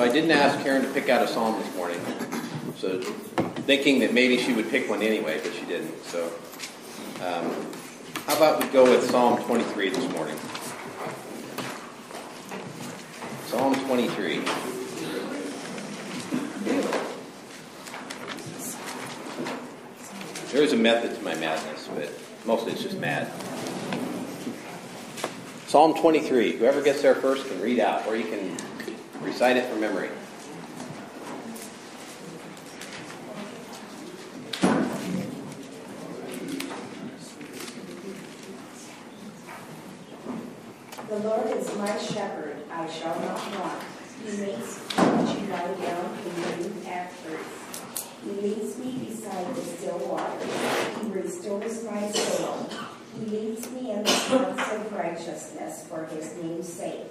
So I didn't ask Karen to pick out a psalm this morning. So thinking that maybe she would pick one anyway, but she didn't. So um, how about we go with Psalm 23 this morning? Psalm 23. There is a method to my madness, but mostly it's just mad. Psalm 23. Whoever gets there first can read out, or you can recite it from memory. The Lord is my shepherd, I shall not want. He makes me to lie down in green pastures. He leads me beside the still waters. He restores my soul. He leads me in the paths of righteousness for his name's sake.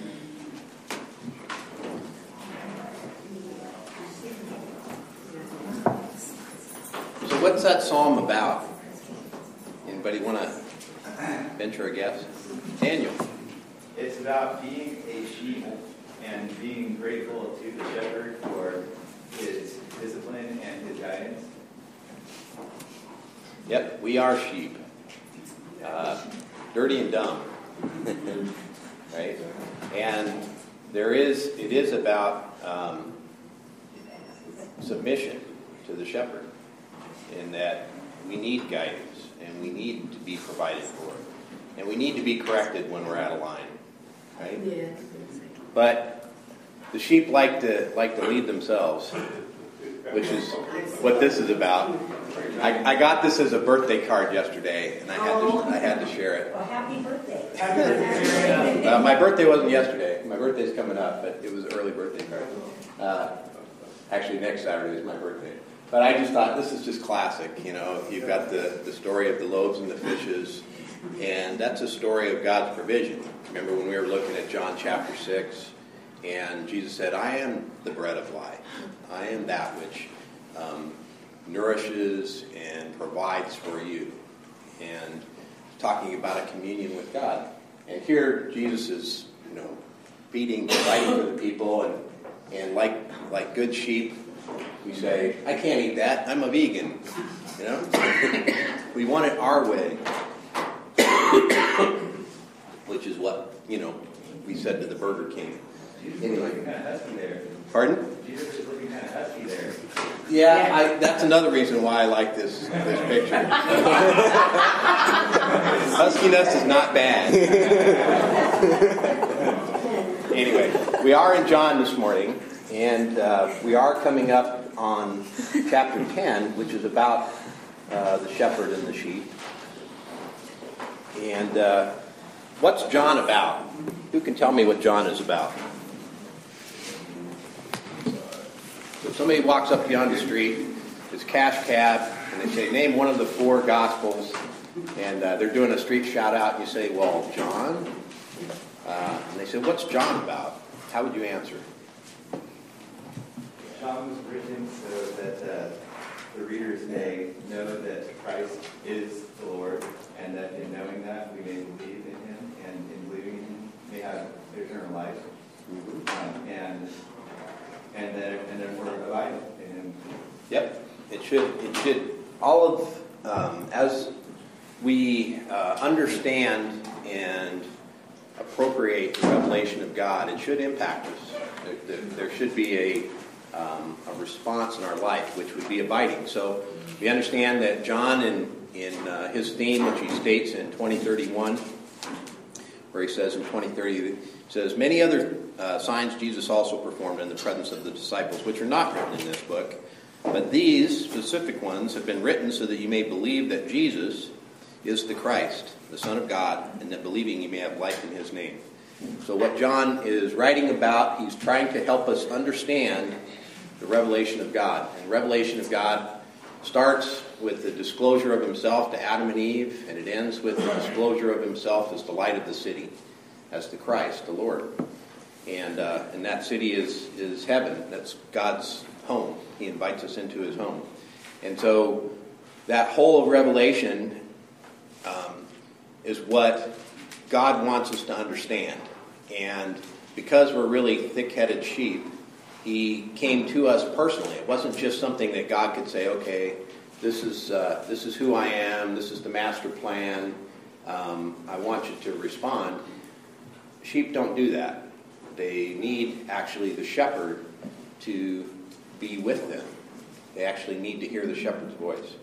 What's that psalm about? Anybody want to venture a guess? Daniel. It's about being a sheep and being grateful to the shepherd for his discipline and his guidance. Yep, we are sheep. Uh, dirty and dumb. right? And there is, it is about um, submission to the shepherd in that we need guidance and we need to be provided for. And we need to be corrected when we're out of line. Right? Yeah. But the sheep like to like to lead themselves, which is what this is about. I, I got this as a birthday card yesterday, and I had to I had to share it. Well, happy birthday. Uh, my birthday wasn't yesterday. My birthday's coming up, but it was an early birthday card. Uh, actually, next Saturday is my birthday. But I just thought this is just classic. You know, you've got the, the story of the loaves and the fishes, and that's a story of God's provision. Remember when we were looking at John chapter 6, and Jesus said, I am the bread of life. I am that which um, nourishes and provides for you. And talking about a communion with God. And here Jesus is, you know, feeding, providing for the people, and, and like like good sheep, we say, I can't eat that. I'm a vegan. You know? we want it our way. Which is what, you know, we said to the Burger King. There. Pardon? Yeah, I, that's another reason why I like this this picture. Huskiness is not bad. anyway, we are in John this morning, and uh, we are coming up on chapter 10, which is about uh, the shepherd and the sheep. And uh, what's John about? Who can tell me what John is about? So if somebody walks up on the street, it's cash cab, and they say, name one of the four gospels, and uh, they're doing a street shout out, and you say, well, John? Uh, and they say, what's John about? How would you answer? John was written so that uh, the readers may know that Christ is the Lord, and that in knowing that we may believe in him, and in believing in him may have eternal life, um, and and that and therefore abide in him. Yep, it should. It should. All of um, as we uh, understand and appropriate the revelation of God, it should impact us. There, there, there should be a um, a response in our life, which would be abiding. So we understand that John, in in uh, his theme, which he states in 2031, where he says in 2030, he says many other uh, signs Jesus also performed in the presence of the disciples, which are not written in this book. But these specific ones have been written so that you may believe that Jesus is the Christ, the Son of God, and that believing you may have life in his name. So, what John is writing about, he's trying to help us understand the revelation of God. And revelation of God starts with the disclosure of himself to Adam and Eve, and it ends with the disclosure of himself as the light of the city, as the Christ, the Lord. And, uh, and that city is, is heaven. That's God's home. He invites us into his home. And so that whole of Revelation um, is what God wants us to understand. And because we're really thick headed sheep, He came to us personally. It wasn't just something that God could say, okay, this is, uh, this is who I am, this is the master plan, um, I want you to respond. Sheep don't do that. They need actually the shepherd to be with them. They actually need to hear the shepherd's voice.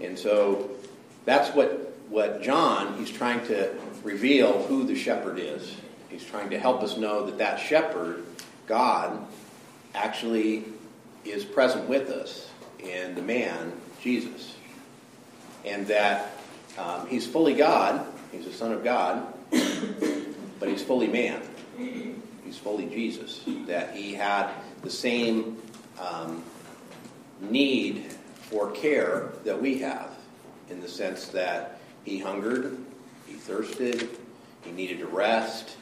And so that's what, what John, he's trying to reveal who the shepherd is. He's trying to help us know that that shepherd, God, actually is present with us in the man, Jesus. And that um, he's fully God, he's the Son of God, but he's fully man. He's fully Jesus. That he had the same um, need for care that we have, in the sense that he hungered, he thirsted, he needed to rest,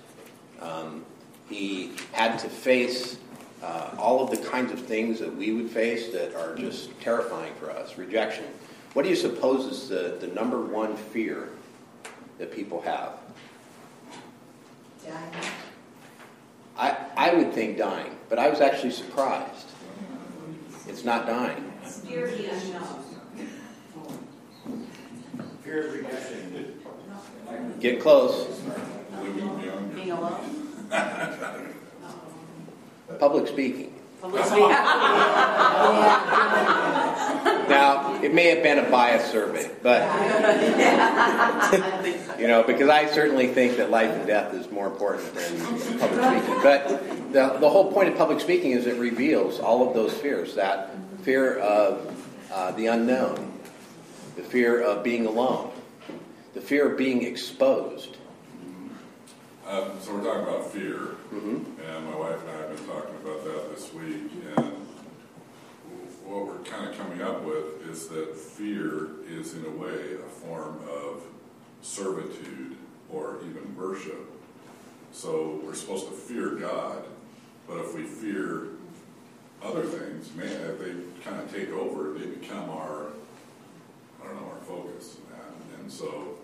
um, he had to face uh, all of the kinds of things that we would face that are just terrifying for us rejection. What do you suppose is the, the number one fear that people have? Dying. I, I would think dying, but I was actually surprised. It's not dying. Fear of the unknown. Fear of rejection. Get close. Being alone. Public speaking. Now, it may have been a biased survey, but, you know, because I certainly think that life and death is more important than public speaking. But the, the whole point of public speaking is it reveals all of those fears that fear of uh, the unknown, the fear of being alone, the fear of being exposed. Um, so we're talking about fear, Mhm. and my wife and I have been talking about that this week, and what we're kind of coming up with is that fear is in a way a form of servitude or even worship. So we're supposed to fear God, but if we fear other things, man, they kind of take over, they become our, I don't know, our focus. And, and so,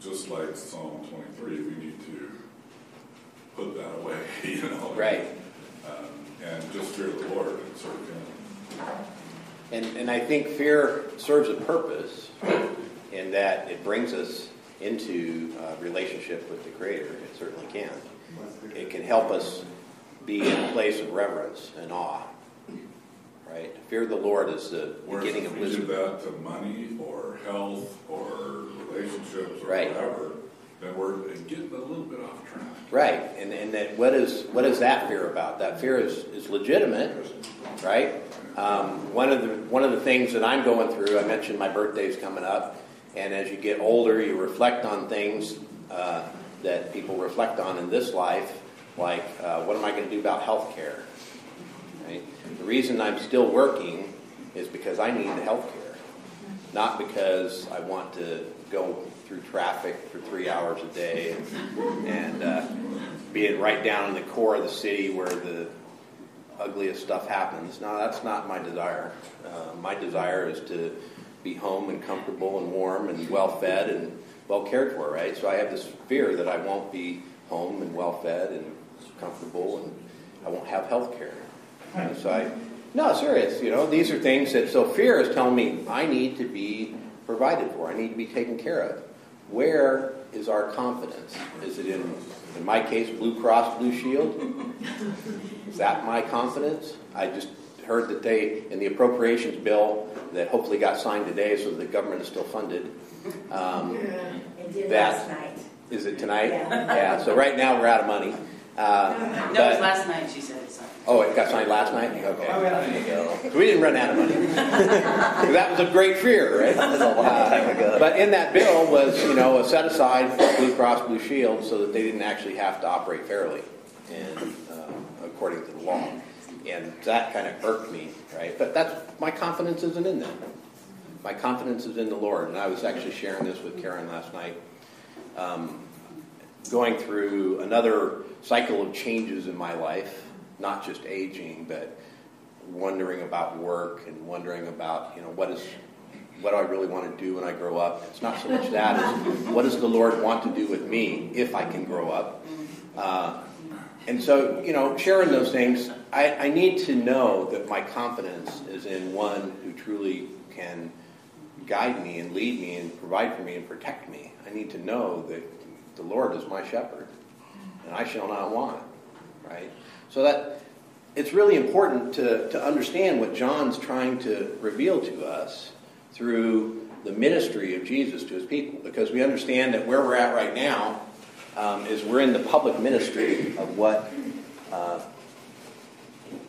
just like Psalm 23, we need to put that away, you know. Right. Um, and just fear the Lord and serve Him. And, and I think fear serves a purpose in that it brings us into a relationship with the Creator. It certainly can. It can help us be in a place of reverence and awe. Right? Fear the Lord is the Whereas beginning of wisdom. that to money or health or relationships or Right. whatever, then we're getting a little bit off track. Right. And, and that what is what is that fear about? That fear is, is legitimate, right? Um, one of the one of the things that I'm going through, I mentioned my birthday's coming up, and as you get older, you reflect on things uh, that people reflect on in this life, like uh, what am I going to do about health care? Right? The reason I'm still working is because I need the health care, not because I want to go through traffic for three hours a day and, and uh, being right down in the core of the city where the ugliest stuff happens. No, that's not my desire. Uh, my desire is to be home and comfortable and warm and well fed and well cared for, right? So I have this fear that I won't be home and well fed and comfortable and I won't have health care. And so I, no, serious, you know, these are things that, so fear is telling me I need to be provided for, I need to be taken care of. Where is our confidence? Is it in, in my case, Blue Cross Blue Shield? Is that my confidence? I just heard that they, in the appropriations bill that hopefully got signed today so the government is still funded. Um, That- last night. is it tonight? Yeah. Yeah, so right now we're out of money. Uh, No, it was but- last night she said it, sorry. Oh, it got signed last night? Okay. Oh, yeah. There you go. So we didn't run out of money. 'Cause that was a great fear, right? That's a long time ago. But in that bill was, you know, a set aside for Blue Cross Blue Shield so that they didn't actually have to operate fairly and uh, according to the law. And that kind of irked me, right? But that's, my confidence isn't in them. My confidence is in the Lord. And I was actually sharing this with Karen last night. Um, going through another cycle of changes in my life, not just aging, but wondering about work and wondering about, you know, what is what do I really want to do when I grow up? It's not so much that as what does the Lord want to do with me if I can grow up? Uh, and so, you know, sharing those things, I, I need to know that my confidence is in one who truly can guide me and lead me and provide for me and protect me. I need to know that the Lord is my shepherd and I shall not want, right? So that it's really important to, to understand what John's trying to reveal to us through the ministry of Jesus to his people because we understand that where we're at right now um, is we're in the public ministry of what uh,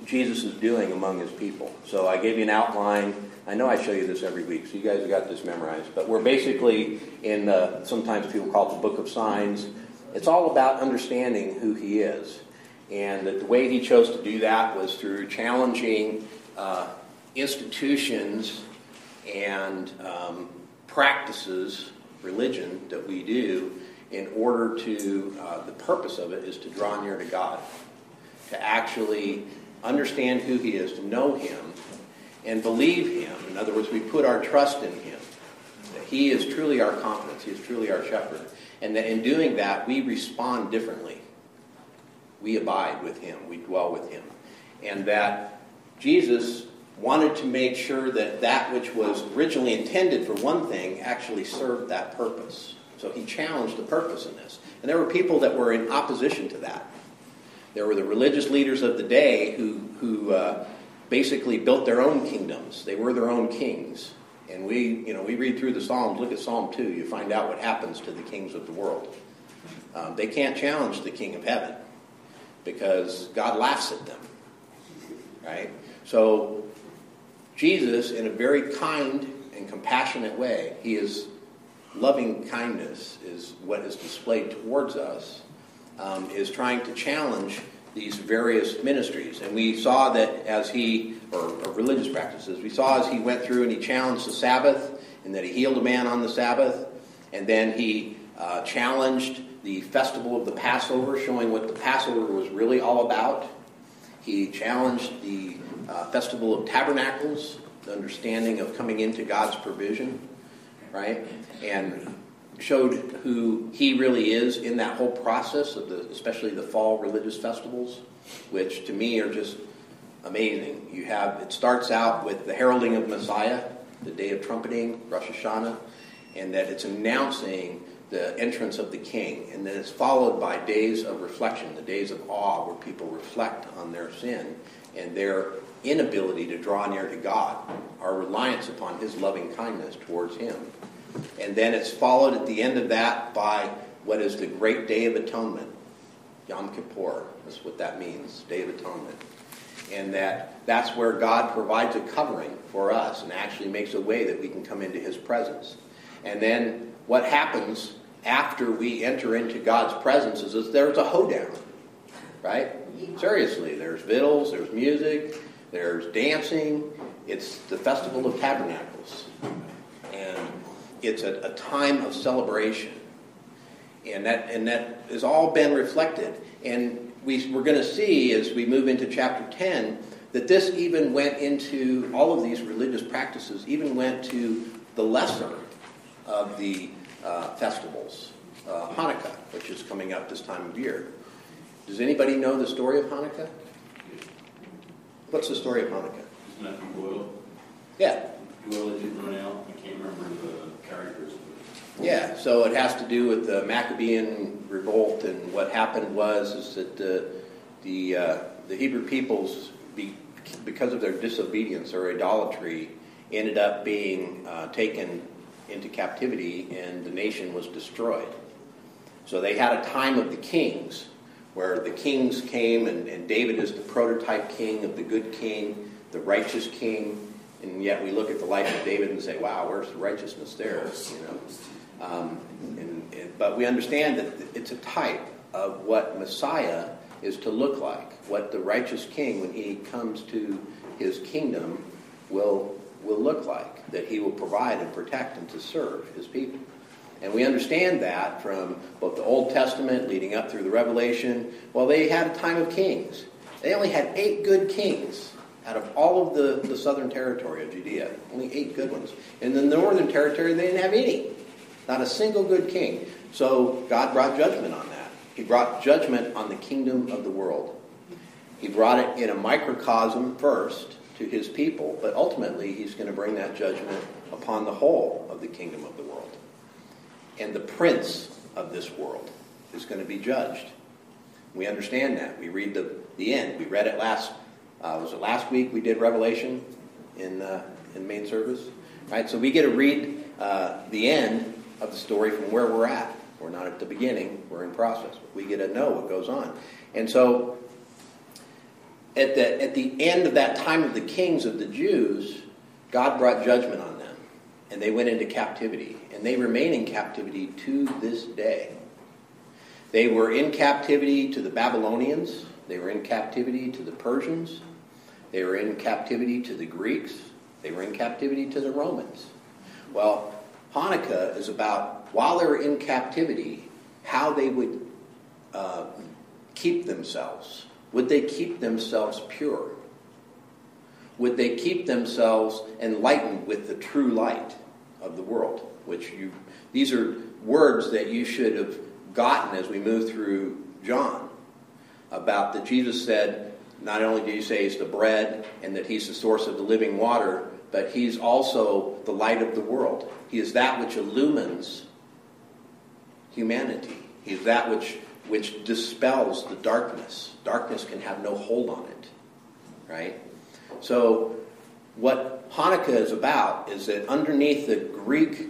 Jesus is doing among his people. So I gave you an outline. I know I show you this every week, so you guys have got this memorized. But we're basically in the, sometimes people call it the book of signs. It's all about understanding who he is. And that the way he chose to do that was through challenging uh, institutions and um, practices, religion that we do, in order to, uh, the purpose of it is to draw near to God, to actually understand who He is, to know Him, and believe Him. In other words, we put our trust in Him. That He is truly our confidence, He is truly our shepherd. And that in doing that, we respond differently. We abide with Him, we dwell with Him. And that Jesus wanted to make sure that that which was originally intended for one thing actually served that purpose. So he challenged the purpose in this. And there were people that were in opposition to that. There were the religious leaders of the day who, who uh, basically built their own kingdoms. They were their own kings. And we, you know, we read through the Psalms, look at Psalm 2, you find out what happens to the kings of the world. Um, they can't challenge the king of heaven because God laughs at them. Right? So Jesus, in a very kind and compassionate way, he is loving kindness is what is displayed towards us, um, is trying to challenge these various ministries. And we saw that as he, or, or religious practices, we saw as he went through and he challenged the Sabbath, and that he healed a man on the Sabbath, and then he uh, challenged the festival of the Passover, showing what the Passover was really all about. He challenged the uh, festival of tabernacles, the understanding of coming into God's provision, right? And showed who he really is in that whole process of the, especially the fall religious festivals, which to me are just amazing. You have it starts out with the heralding of Messiah, the day of trumpeting, Rosh Hashanah, and that it's announcing the entrance of the king, and then it's followed by days of reflection, the days of awe, where people reflect on their sin and their inability to draw near to God, our reliance upon His loving kindness towards Him. And then it's followed at the end of that by what is the great day of atonement, Yom Kippur. That's what that means, Day of Atonement. And that that's where God provides a covering for us and actually makes a way that we can come into His presence. And then what happens after we enter into God's presence is that there's a hoedown, right? Seriously, there's victuals, there's music, there's dancing. It's the Festival of Tabernacles. It's a, a time of celebration. And that, and that has all been reflected. And we, we're going to see as we move into chapter 10 that this even went into all of these religious practices, even went to the lesser of the uh, festivals, uh, Hanukkah, which is coming up this time of year. Does anybody know the story of Hanukkah? What's the story of Hanukkah? Isn't that from Doyle? Yeah, that you run out? I can't remember the yeah. So it has to do with the Maccabean revolt, and what happened was is that the the uh, the Hebrew peoples, be, because of their disobedience or idolatry, ended up being uh, taken into captivity, and the nation was destroyed. So they had a time of the kings where the kings came, and, and David is the prototype king of the good king, the righteous king. And yet we look at the life of David and say, wow, where's the righteousness there? You know? Um, and, and, but we understand that it's a type of what Messiah is to look like, what the righteous king, when he comes to his kingdom, will, will look like, that he will provide and protect and to serve his people. And we understand that from both the Old Testament leading up through the Revelation. Well, they had a time of kings. They only had eight good kings out of all of the, the southern territory of Judea. Only eight good ones. In the northern territory, they didn't have any. Not a single good king. So God brought judgment on that. He brought judgment on the kingdom of the world. He brought it in a microcosm first to his people, but ultimately he's going to bring that judgment upon the whole of the kingdom of the world and the prince of this world is going to be judged. We understand that. We read the, the end. We read it last, uh, was it last week we did Revelation in, uh, in main service? Right, so we get to read uh, the end of the story from where we're at. We're not at the beginning, we're in process. We get to know what goes on. And so at the, at the end of that time of the kings of the Jews, God brought judgment on them and they went into captivity. And they remain in captivity to this day. They were in captivity to the Babylonians, they were in captivity to the Persians, they were in captivity to the Greeks, they were in captivity to the Romans. Well, Hanukkah is about, while they were in captivity, how they would uh, keep themselves. Would they keep themselves pure? Would they keep themselves enlightened with the true light? of the world, which you, these are words that you should have gotten as we move through John about that Jesus said, not only do you say he's the bread and that he's the source of the living water, but he's also the light of the world. He is that which illumines humanity. He's that which, which dispels the darkness. Darkness can have no hold on it, right? So, what Hanukkah is about is that underneath the Greek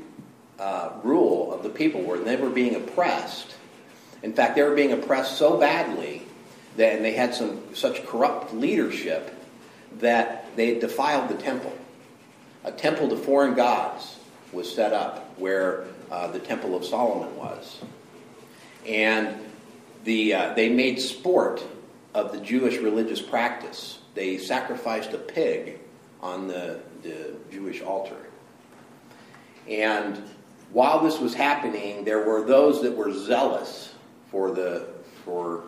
uh, rule of the people, where they were being oppressed, in fact, they were being oppressed so badly that and they had some such corrupt leadership that they defiled the temple. A temple to foreign gods was set up where uh, the Temple of Solomon was. And the, uh, they made sport of the Jewish religious practice. They sacrificed a pig on the, the Jewish altar. And while this was happening, there were those that were zealous for the, for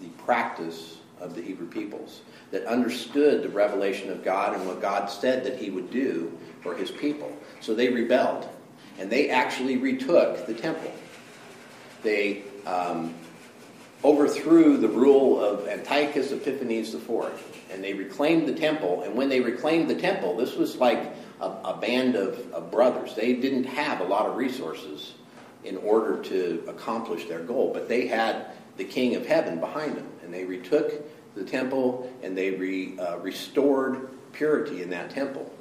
the practice of the Hebrew peoples, that understood the revelation of God and what God said that he would do for his people. So they rebelled, and they actually retook the temple. They um, overthrew the rule of Antiochus Epiphanes IV and they reclaimed the temple. And when they reclaimed the temple, this was like a, a band of, of brothers. They didn't have a lot of resources in order to accomplish their goal, but they had the King of Heaven behind them, and they retook the temple and they re, uh, restored purity in that temple.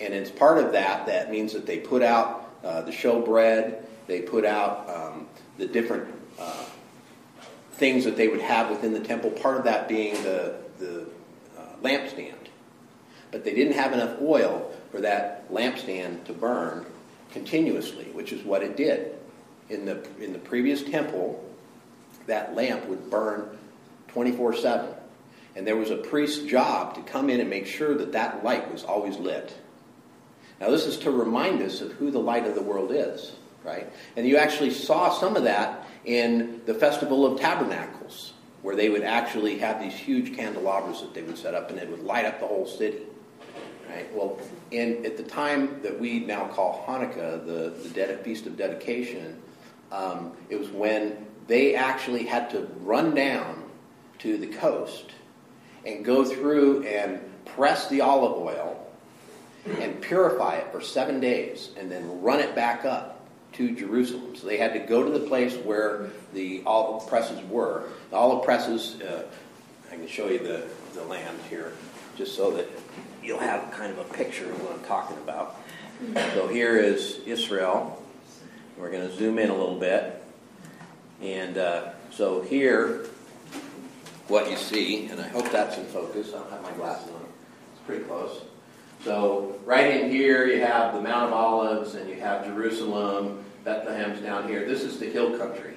And it's part of that that means that they put out uh, the showbread, they put out um, the different uh, things that they would have within the temple. Part of that being the the lampstand. But they didn't have enough oil for that lampstand to burn continuously, which is what it did. In the, in the previous temple, that lamp would burn 24 7. And there was a priest's job to come in and make sure that that light was always lit. Now, this is to remind us of who the light of the world is, right? And you actually saw some of that in the Festival of Tabernacles where they would actually have these huge candelabras that they would set up and it would light up the whole city. Right? Well, in, at the time that we now call Hanukkah, the, the Ded- Feast of Dedication, um, it was when they actually had to run down to the coast and go through and press the olive oil and purify it for seven days and then run it back up to Jerusalem. So they had to go to the place where the olive presses were. The olive presses, uh, I can show you the, the land here, just so that you'll have kind of a picture of what I'm talking about. So here is Israel. We're going to zoom in a little bit. And uh, so here what you see, and I hope that's in focus. I don't have my glasses on. It's pretty close. So right in here you have the Mount of Olives, and you have Jerusalem. Bethlehem's down here. This is the hill country,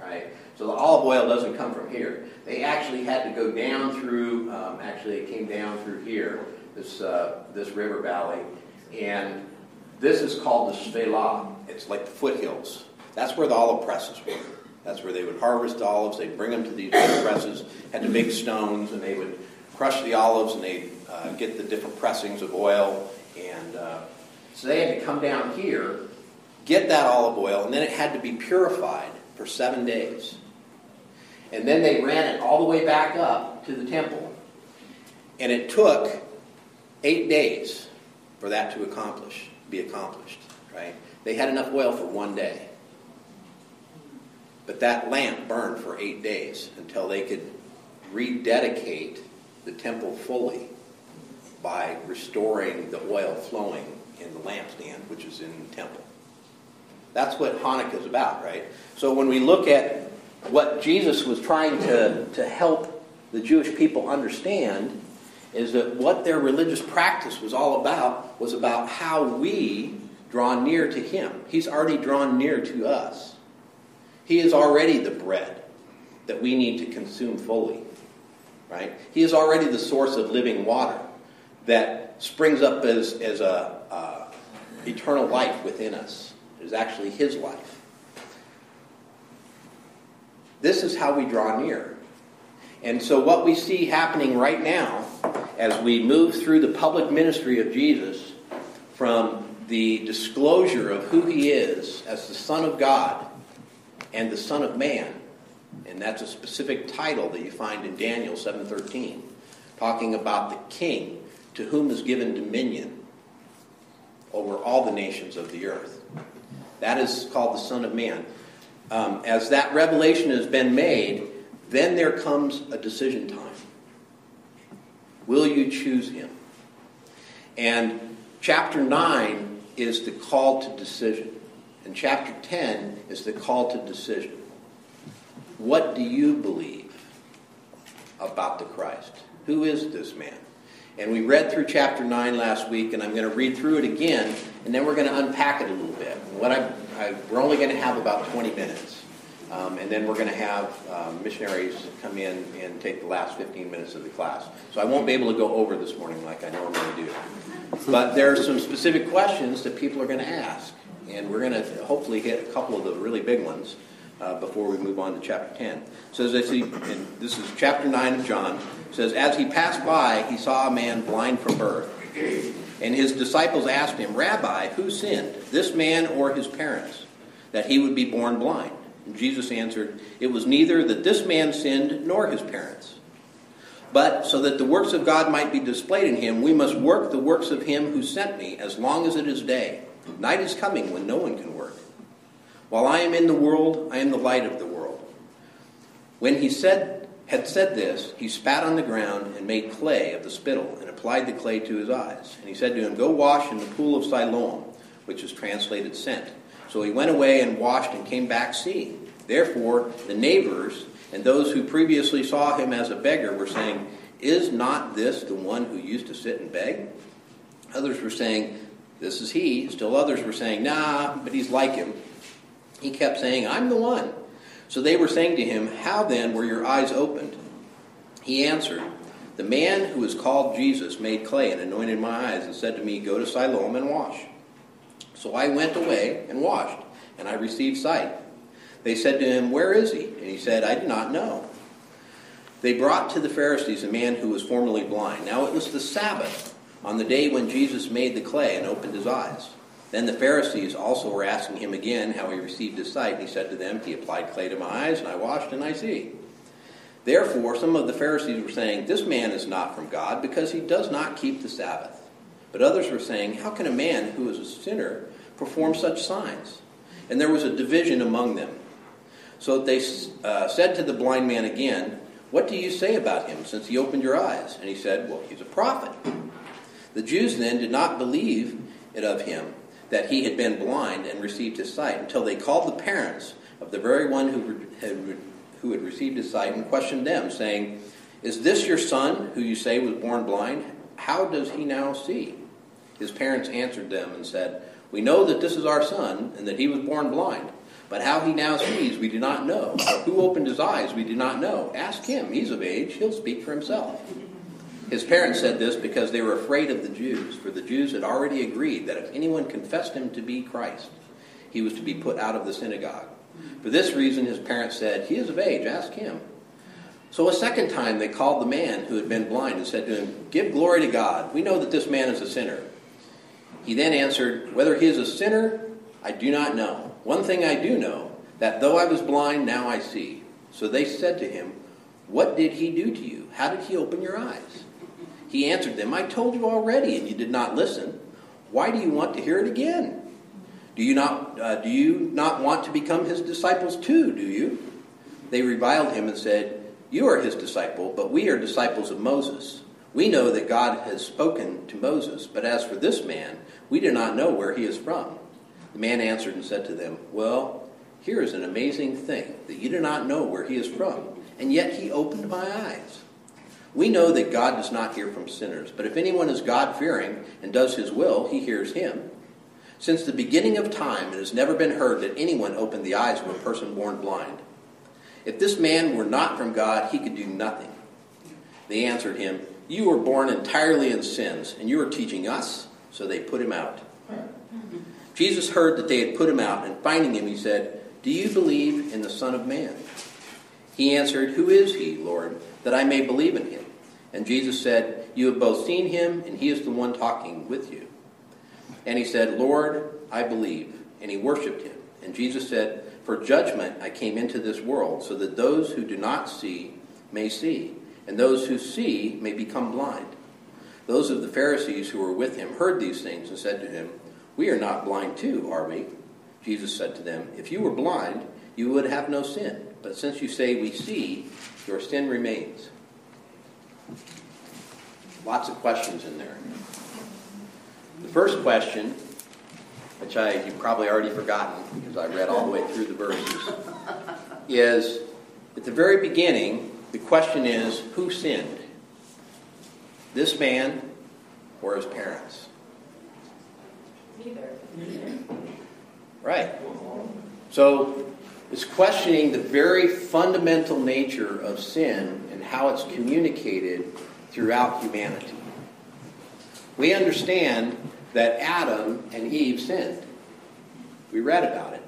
right? So the olive oil doesn't come from here. They actually had to go down through. Um, actually, it came down through here, this uh, this river valley, and this is called the Shephelah. It's like the foothills. That's where the olive presses were. That's where they would harvest olives. They'd bring them to these presses, had to make stones, and they would crush the olives and they'd uh, get the different pressings of oil. And uh, so they had to come down here, get that olive oil, and then it had to be purified for seven days. And then they ran it all the way back up to the temple. And it took eight days for that to accomplish, be accomplished, right? They had enough oil for one day. But that lamp burned for eight days until they could rededicate the temple fully by restoring the oil flowing in the lampstand, which is in the temple. That's what Hanukkah is about, right? So when we look at what Jesus was trying to, to help the Jewish people understand, is that what their religious practice was all about was about how we draw near to Him. He's already drawn near to us. He is already the bread that we need to consume fully. Right? He is already the source of living water that springs up as, as a uh, eternal life within us. It is actually His life. This is how we draw near. And so, what we see happening right now, as we move through the public ministry of Jesus, from the disclosure of who he is as the Son of God and the Son of Man, and that's a specific title that you find in Daniel 7:13, talking about the King to whom is given dominion over all the nations of the earth. That is called the Son of Man. Um, as that revelation has been made, then there comes a decision time. Will you choose him? And chapter 9 is the call to decision. And chapter 10 is the call to decision. What do you believe about the Christ? Who is this man? And we read through chapter 9 last week, and I'm going to read through it again, and then we're going to unpack it a little bit. What I, I we're only going to have about 20 minutes. Um, and then we're going to have um, missionaries come in and take the last 15 minutes of the class. So I won't be able to go over this morning like I normally do. But there are some specific questions that people are going to ask. And we're going to hopefully hit a couple of the really big ones uh, before we move on to chapter 10. So as I see, and this is chapter 9 of John, says, As he passed by, he saw a man blind from birth. And his disciples asked him, Rabbi, who sinned, this man or his parents, that he would be born blind? And Jesus answered, It was neither that this man sinned nor his parents. But so that the works of God might be displayed in him, we must work the works of him who sent me as long as it is day. Night is coming when no one can work. While I am in the world, I am the light of the world. When he said, had said this, he spat on the ground and made clay of the spittle and applied the clay to his eyes. And he said to him, Go wash in the pool of Siloam, which is translated sent. So he went away and washed and came back seeing. Therefore, the neighbors and those who previously saw him as a beggar were saying, Is not this the one who used to sit and beg? Others were saying, This is he. Still others were saying, Nah, but he's like him. He kept saying, I'm the one. So they were saying to him, How then were your eyes opened? He answered, The man who is called Jesus made clay and anointed my eyes and said to me, Go to Siloam and wash. So I went away and washed, and I received sight. They said to him, Where is he? And he said, I do not know. They brought to the Pharisees a man who was formerly blind. Now it was the Sabbath, on the day when Jesus made the clay and opened his eyes. Then the Pharisees also were asking him again how he received his sight. And he said to them, He applied clay to my eyes, and I washed, and I see. Therefore, some of the Pharisees were saying, This man is not from God, because he does not keep the Sabbath. But others were saying, How can a man who is a sinner perform such signs? And there was a division among them. So they uh, said to the blind man again, What do you say about him since he opened your eyes? And he said, Well, he's a prophet. The Jews then did not believe it of him that he had been blind and received his sight until they called the parents of the very one who, had, who had received his sight and questioned them, saying, Is this your son, who you say was born blind? How does he now see? His parents answered them and said, We know that this is our son, and that he was born blind. But how he now sees, we do not know. Who opened his eyes, we do not know. Ask him. He's of age. He'll speak for himself. His parents said this because they were afraid of the Jews, for the Jews had already agreed that if anyone confessed him to be Christ, he was to be put out of the synagogue. For this reason, his parents said, He is of age. Ask him. So a second time they called the man who had been blind and said to him, Give glory to God. We know that this man is a sinner. He then answered, Whether he is a sinner, I do not know. One thing I do know, that though I was blind, now I see. So they said to him, What did he do to you? How did he open your eyes? He answered them, I told you already, and you did not listen. Why do you want to hear it again? Do you not, uh, do you not want to become his disciples too, do you? They reviled him and said, You are his disciple, but we are disciples of Moses. We know that God has spoken to Moses, but as for this man, we do not know where he is from. The man answered and said to them, Well, here is an amazing thing, that you do not know where he is from, and yet he opened my eyes. We know that God does not hear from sinners, but if anyone is God fearing and does his will, he hears him. Since the beginning of time, it has never been heard that anyone opened the eyes of a person born blind. If this man were not from God, he could do nothing. They answered him, You were born entirely in sins, and you are teaching us? So they put him out. Jesus heard that they had put him out, and finding him, he said, Do you believe in the Son of Man? He answered, Who is he, Lord, that I may believe in him? And Jesus said, You have both seen him, and he is the one talking with you. And he said, Lord, I believe. And he worshipped him. And Jesus said, For judgment I came into this world, so that those who do not see may see, and those who see may become blind. Those of the Pharisees who were with him heard these things and said to him, We are not blind too, are we? Jesus said to them, If you were blind, you would have no sin. But since you say we see, your sin remains. Lots of questions in there. The first question, which I you've probably already forgotten because I read all the way through the verses, is at the very beginning, the question is who sinned? This man or his parents? Neither. Right. So it's questioning the very fundamental nature of sin and how it's communicated throughout humanity. We understand that Adam and Eve sinned. We read about it,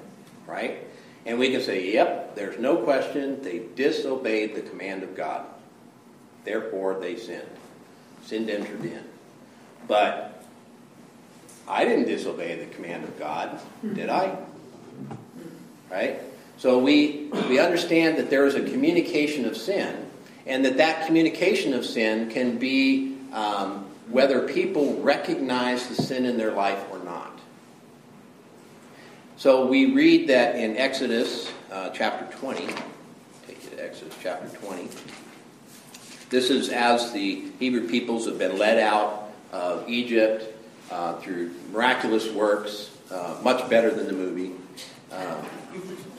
right? And we can say, yep, there's no question they disobeyed the command of God. Therefore, they sinned. Sin entered in. But I didn't disobey the command of God, hmm. did I? Right? So we, we understand that there is a communication of sin, and that that communication of sin can be um, whether people recognize the sin in their life or not. So we read that in Exodus uh, chapter 20. Take you to Exodus chapter 20. This is as the Hebrew peoples have been led out of Egypt uh, through miraculous works, uh, much better than the movie, um,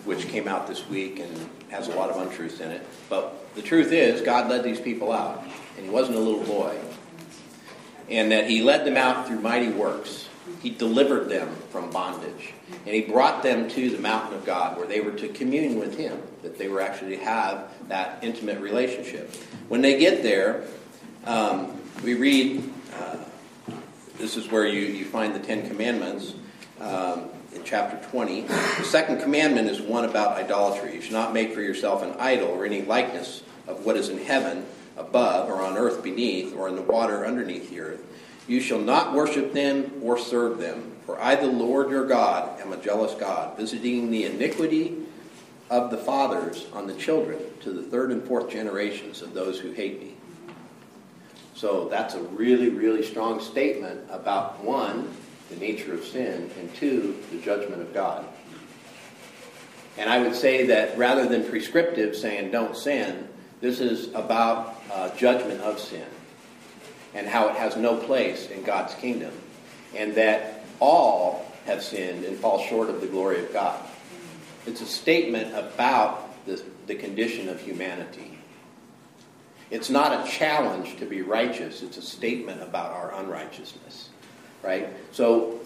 which came out this week and has a lot of untruths in it. But the truth is, God led these people out, and He wasn't a little boy. And that He led them out through mighty works. He delivered them from bondage. And He brought them to the mountain of God where they were to commune with Him, that they were actually to have that intimate relationship. When they get there, um, we read, uh, this is where you, you find the Ten Commandments. Um, in chapter 20. The second commandment is one about idolatry. You should not make for yourself an idol or any likeness of what is in heaven above, or on earth beneath, or in the water underneath the earth. You shall not worship them or serve them, for I, the Lord your God, am a jealous God, visiting the iniquity of the fathers on the children to the third and fourth generations of those who hate me. So that's a really, really strong statement about one, the nature of sin, and two, the judgment of God. And I would say that rather than prescriptive saying don't sin, this is about uh, judgment of sin and how it has no place in God's kingdom, and that all have sinned and fall short of the glory of God. It's a statement about the, the condition of humanity. It's not a challenge to be righteous, it's a statement about our unrighteousness. Right? So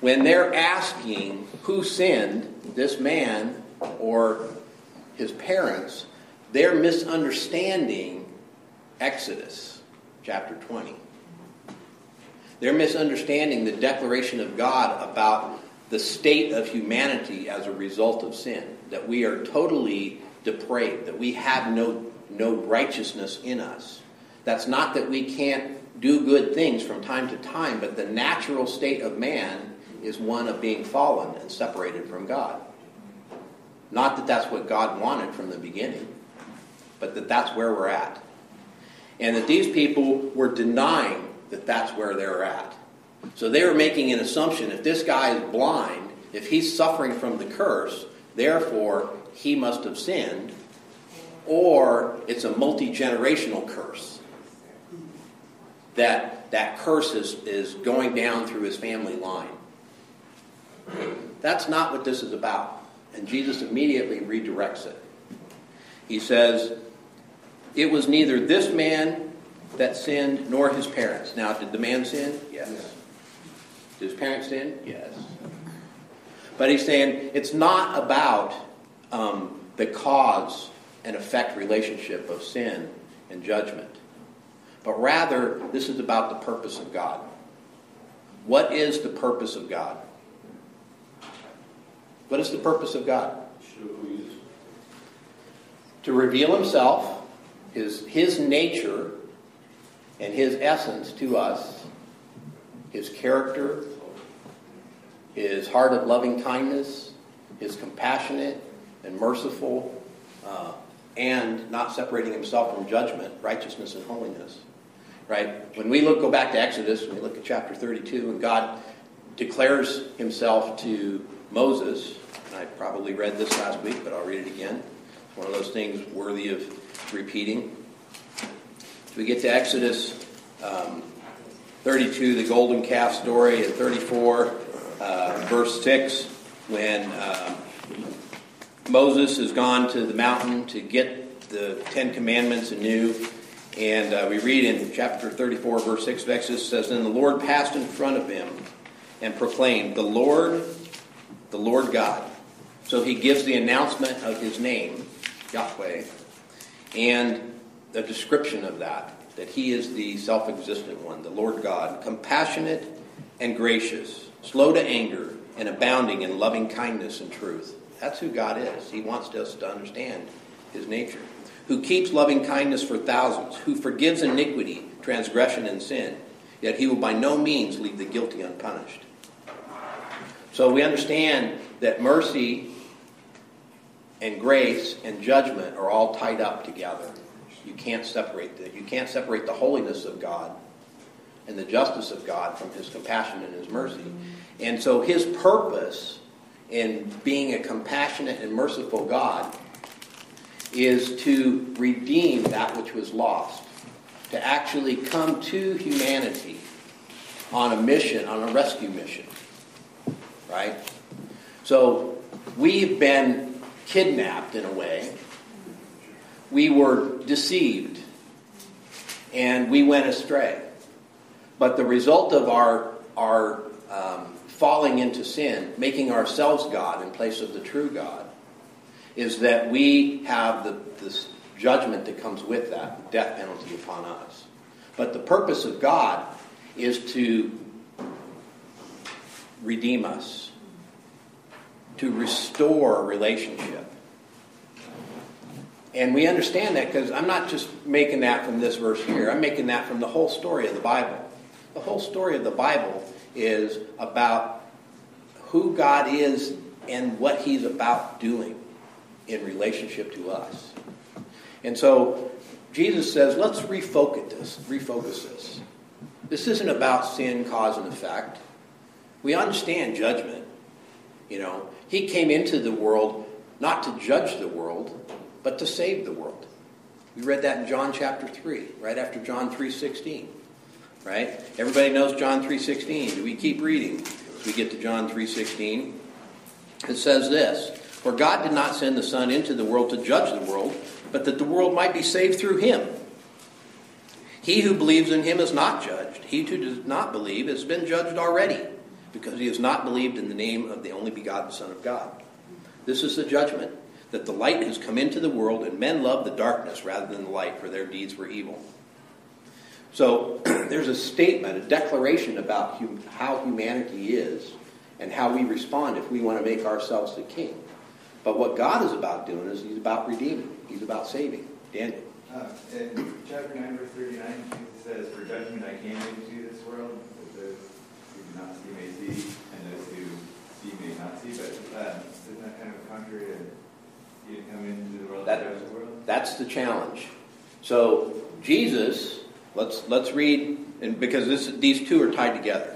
when they're asking who sinned, this man or his parents, they're misunderstanding Exodus chapter 20. They're misunderstanding the declaration of God about the state of humanity as a result of sin, that we are totally depraved, that we have no, no righteousness in us. That's not that we can't do good things from time to time, but the natural state of man is one of being fallen and separated from God. Not that that's what God wanted from the beginning, but that that's where we're at. And that these people were denying that that's where they're at. So they were making an assumption if this guy is blind, if he's suffering from the curse, therefore he must have sinned, or it's a multi generational curse. That that curse is, is going down through his family line. That's not what this is about. And Jesus immediately redirects it. He says, It was neither this man that sinned nor his parents. Now, did the man sin? Yes. Did his parents sin? Yes. But he's saying it's not about um, the cause and effect relationship of sin and judgment, but rather this is about the purpose of God. What is the purpose of God? What is the purpose of God? To reveal himself, his, his nature, and his essence to us, his character, his heart of loving kindness, his compassionate and merciful, uh, and not separating himself from judgment, righteousness, and holiness. Right? When we look, go back to Exodus, we look at chapter 32, and God declares himself to Moses, and I probably read this last week, but I'll read it again. It's one of those things worthy of repeating. We get to Exodus um, 32, the golden calf story, and 34, uh, verse 6, when uh, Moses has gone to the mountain to get the Ten Commandments anew. And uh, we read in chapter 34, verse 6 of Exodus says, Then the Lord passed in front of him and proclaimed, The Lord, the Lord God. So he gives the announcement of his name, Yahweh, and the description of that, that he is the self existent one, the Lord God, compassionate and gracious, slow to anger, and abounding in loving kindness and truth. That's who God is. He wants us to understand his nature. Who keeps loving kindness for thousands, who forgives iniquity, transgression, and sin, yet he will by no means leave the guilty unpunished. So we understand that mercy and grace and judgment are all tied up together. You can't separate that. You can't separate the holiness of God and the justice of God from his compassion and his mercy. And so his purpose in being a compassionate and merciful God is to redeem that which was lost, to actually come to humanity on a mission, on a rescue mission. Right? So we've been kidnapped in a way. We were deceived and we went astray. But the result of our, our um, falling into sin, making ourselves God in place of the true God, is that we have the, this judgment that comes with that, the death penalty upon us. But the purpose of God is to redeem us, to restore relationship. And we understand that because I'm not just making that from this verse here, I'm making that from the whole story of the Bible. The whole story of the Bible is about who God is and what He's about doing in relationship to us. And so Jesus says, let's refocus this, refocus this. This isn't about sin, cause, and effect. We understand judgment. You know, He came into the world not to judge the world, but to save the world. We read that in John chapter 3, right after John 3:16. Right? Everybody knows John 3:16. Do we keep reading? As we get to John 3:16, it says this, For God did not send the Son into the world to judge the world, but that the world might be saved through him. He who believes in him is not judged. He who does not believe has been judged already, because he has not believed in the name of the only begotten Son of God. This is the judgment that the light has come into the world, and men love the darkness rather than the light, for their deeds were evil. So there's a statement, a declaration about hum- how humanity is and how we respond if we want to make ourselves the king. But what God is about doing is He's about redeeming, He's about saving. Daniel. Uh, in chapter 9, verse 39, Jesus says, For judgment I came into this world, that those who do not see may see, and those who see may not see. But uh, isn't that kind of contrary to didn't come into the world That- to the world? That's the challenge. So Jesus, let's let's read, and because this, these two are tied together.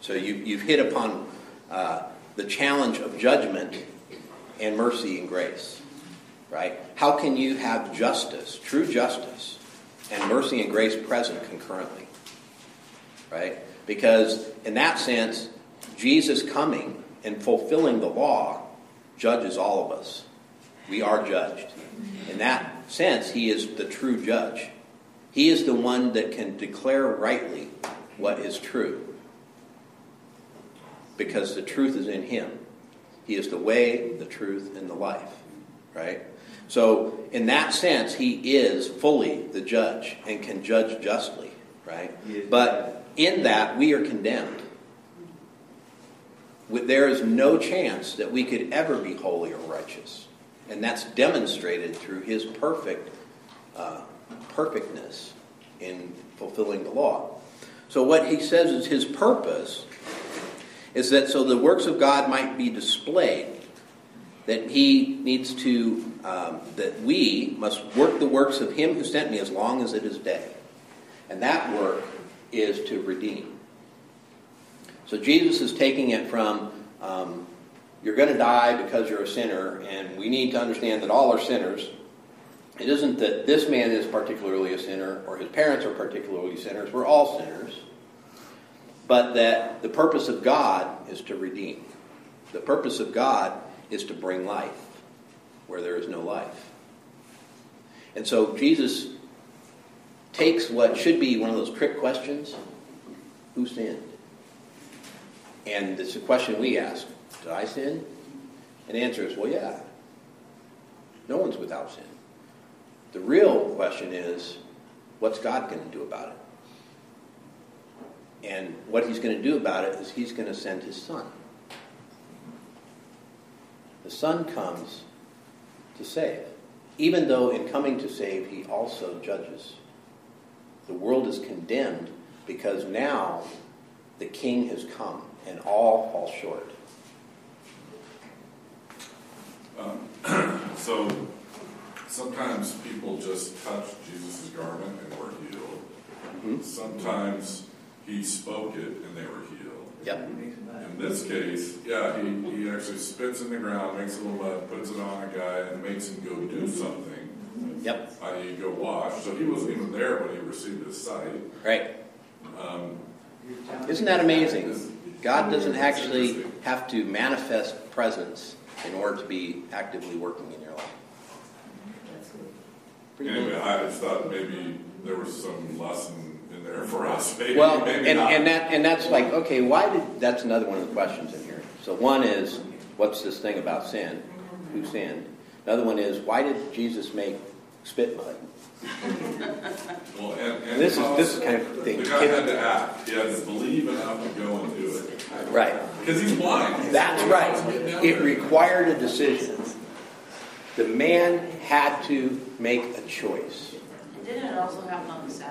So you, you've hit upon uh, the challenge of judgment and mercy and grace, right? How can you have justice, true justice, and mercy and grace present concurrently, right? Because in that sense, Jesus coming and fulfilling the law judges all of us. We are judged. In that sense, he is the true judge. He is the one that can declare rightly what is true. Because the truth is in him. He is the way, the truth, and the life. Right? So, in that sense, he is fully the judge and can judge justly. Right? But in that, we are condemned. There is no chance that we could ever be holy or righteous. And that's demonstrated through his perfect uh, perfectness in fulfilling the law. So, what he says is his purpose is that so the works of God might be displayed, that he needs to, um, that we must work the works of him who sent me as long as it is day. And that work is to redeem. So Jesus is taking it from um, you're going to die because you're a sinner, and we need to understand that all are sinners. It isn't that this man is particularly a sinner or his parents are particularly sinners. We're all sinners. But that the purpose of God is to redeem. The purpose of God is to bring life where there is no life. And so Jesus takes what should be one of those trick questions who sinned? And it's a question we ask Did I sin? And the answer is, well, yeah. No one's without sin. The real question is, what's God going to do about it? And what he's going to do about it is he's going to send his son. The son comes to save, even though in coming to save, he also judges. The world is condemned because now the king has come and all fall short. Um, So sometimes people just touch Jesus' garment and were healed. Mhm. Sometimes he spoke it and they were healed. Yep. In this case, yeah, he, he actually spits in the ground, makes a little mud, puts it on a guy, and makes him go do something. Yep. I.e., go wash. So he wasn't even there when he received his sight. Right. Um, Isn't that amazing? God doesn't actually have to manifest presence in order to be actively working in your life. Pretty anyway, cool. I just thought maybe there was some lesson in there for us. Maybe, Well, maybe and, not. and that and that's like okay, why did that's another one of the questions in here. So one is what's this thing about sin? Who sinned? Another one is why did Jesus make spit mud? Well, and, and This is this is kind of the thing. guy had to act. He had to believe enough to go and do it Right. because he's blind. That's right. It required a decision. The man had to make a choice. And didn't it also happen on the Sabbath?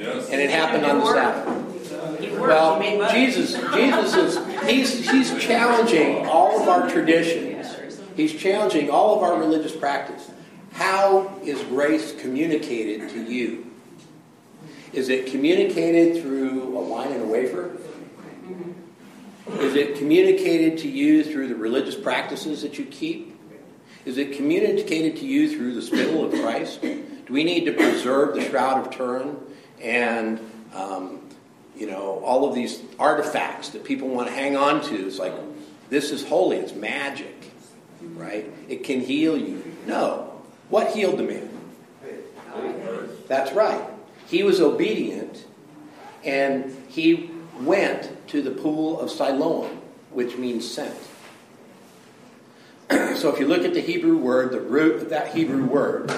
Yes. And it happened on the Sabbath. Well, he made money. Jesus, Jesus is he's he's challenging all of our traditions. He's challenging all of our religious practice. How is grace communicated to you? Is it communicated through a wine and a wafer? Is it communicated to you through the religious practices that you keep? Is it communicated to you through the spittle of Christ? Do we need to preserve the Shroud of Turin and, um, you know, all of these artifacts that people want to hang on to? It's like, this is holy, it's magic. right? It can heal you. No. What healed the man? That's right. He was obedient and he went to the pool of Siloam, which means sent. so if you look at the Hebrew word, the root of that Hebrew word,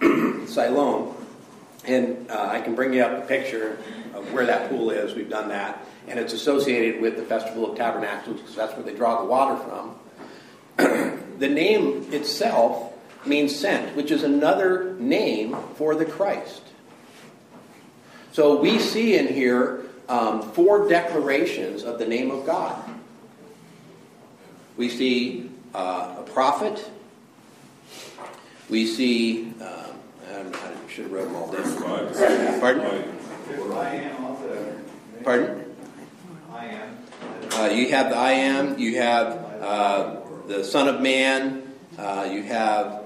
Siloam, and uh, I can bring you up a picture of where that pool is. We've done that. And it's associated with the Festival of Tabernacles because that's where they draw the water from. the name itself means sent, which is another name for the Christ. So we see in here um, four declarations of the name of God. We see uh, a prophet. We see, um, I should have wrote them all down. Pardon? I am. Pardon? I am. Uh, you have the I am. You have uh, the Son of Man. Uh, you have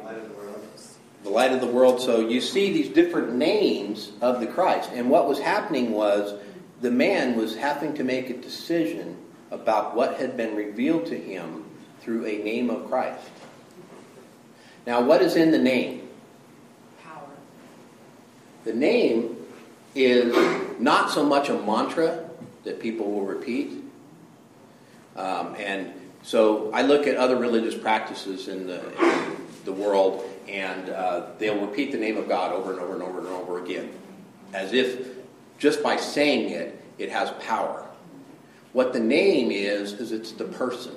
the light of the world. So you see these different names of the Christ. And what was happening was the man was having to make a decision about what had been revealed to him through a name of Christ. Now, what is in the name? The name is not so much a mantra that people will repeat. Um, and so I look at other religious practices in the, in the world, and uh, they'll repeat the name of God over and over and over and over again, as if just by saying it, it has power. What the name is, is it's the person.